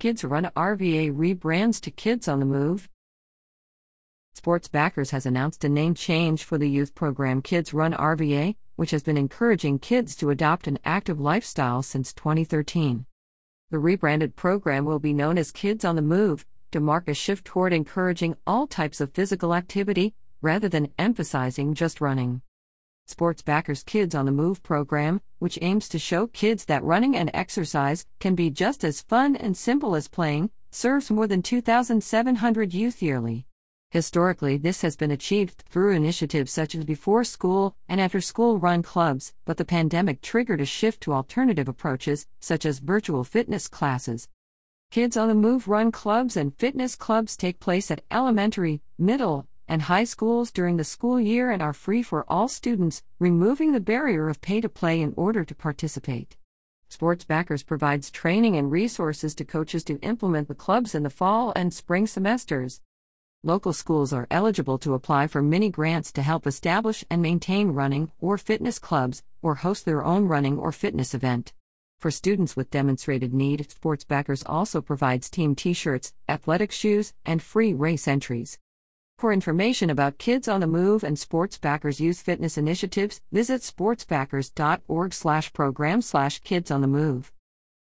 Kids Run RVA rebrands to Kids on the Move. Sports Backers has announced a name change for the youth program Kids Run RVA, which has been encouraging kids to adopt an active lifestyle since 2013. The rebranded program will be known as Kids on the Move to mark a shift toward encouraging all types of physical activity rather than emphasizing just running. Sports Backers Kids on the Move program, which aims to show kids that running and exercise can be just as fun and simple as playing, serves more than 2,700 youth yearly. Historically, this has been achieved through initiatives such as before school and after school run clubs, but the pandemic triggered a shift to alternative approaches, such as virtual fitness classes. Kids on the Move run clubs and fitness clubs take place at elementary, middle, and high schools during the school year and are free for all students, removing the barrier of pay to play in order to participate. Sports Backers provides training and resources to coaches to implement the clubs in the fall and spring semesters. Local schools are eligible to apply for mini grants to help establish and maintain running or fitness clubs or host their own running or fitness event. For students with demonstrated need, Sports Backers also provides team t shirts, athletic shoes, and free race entries. For information about Kids on the Move and Sports Backers Youth Fitness initiatives, visit sportsbackers.org slash program slash kids on the move.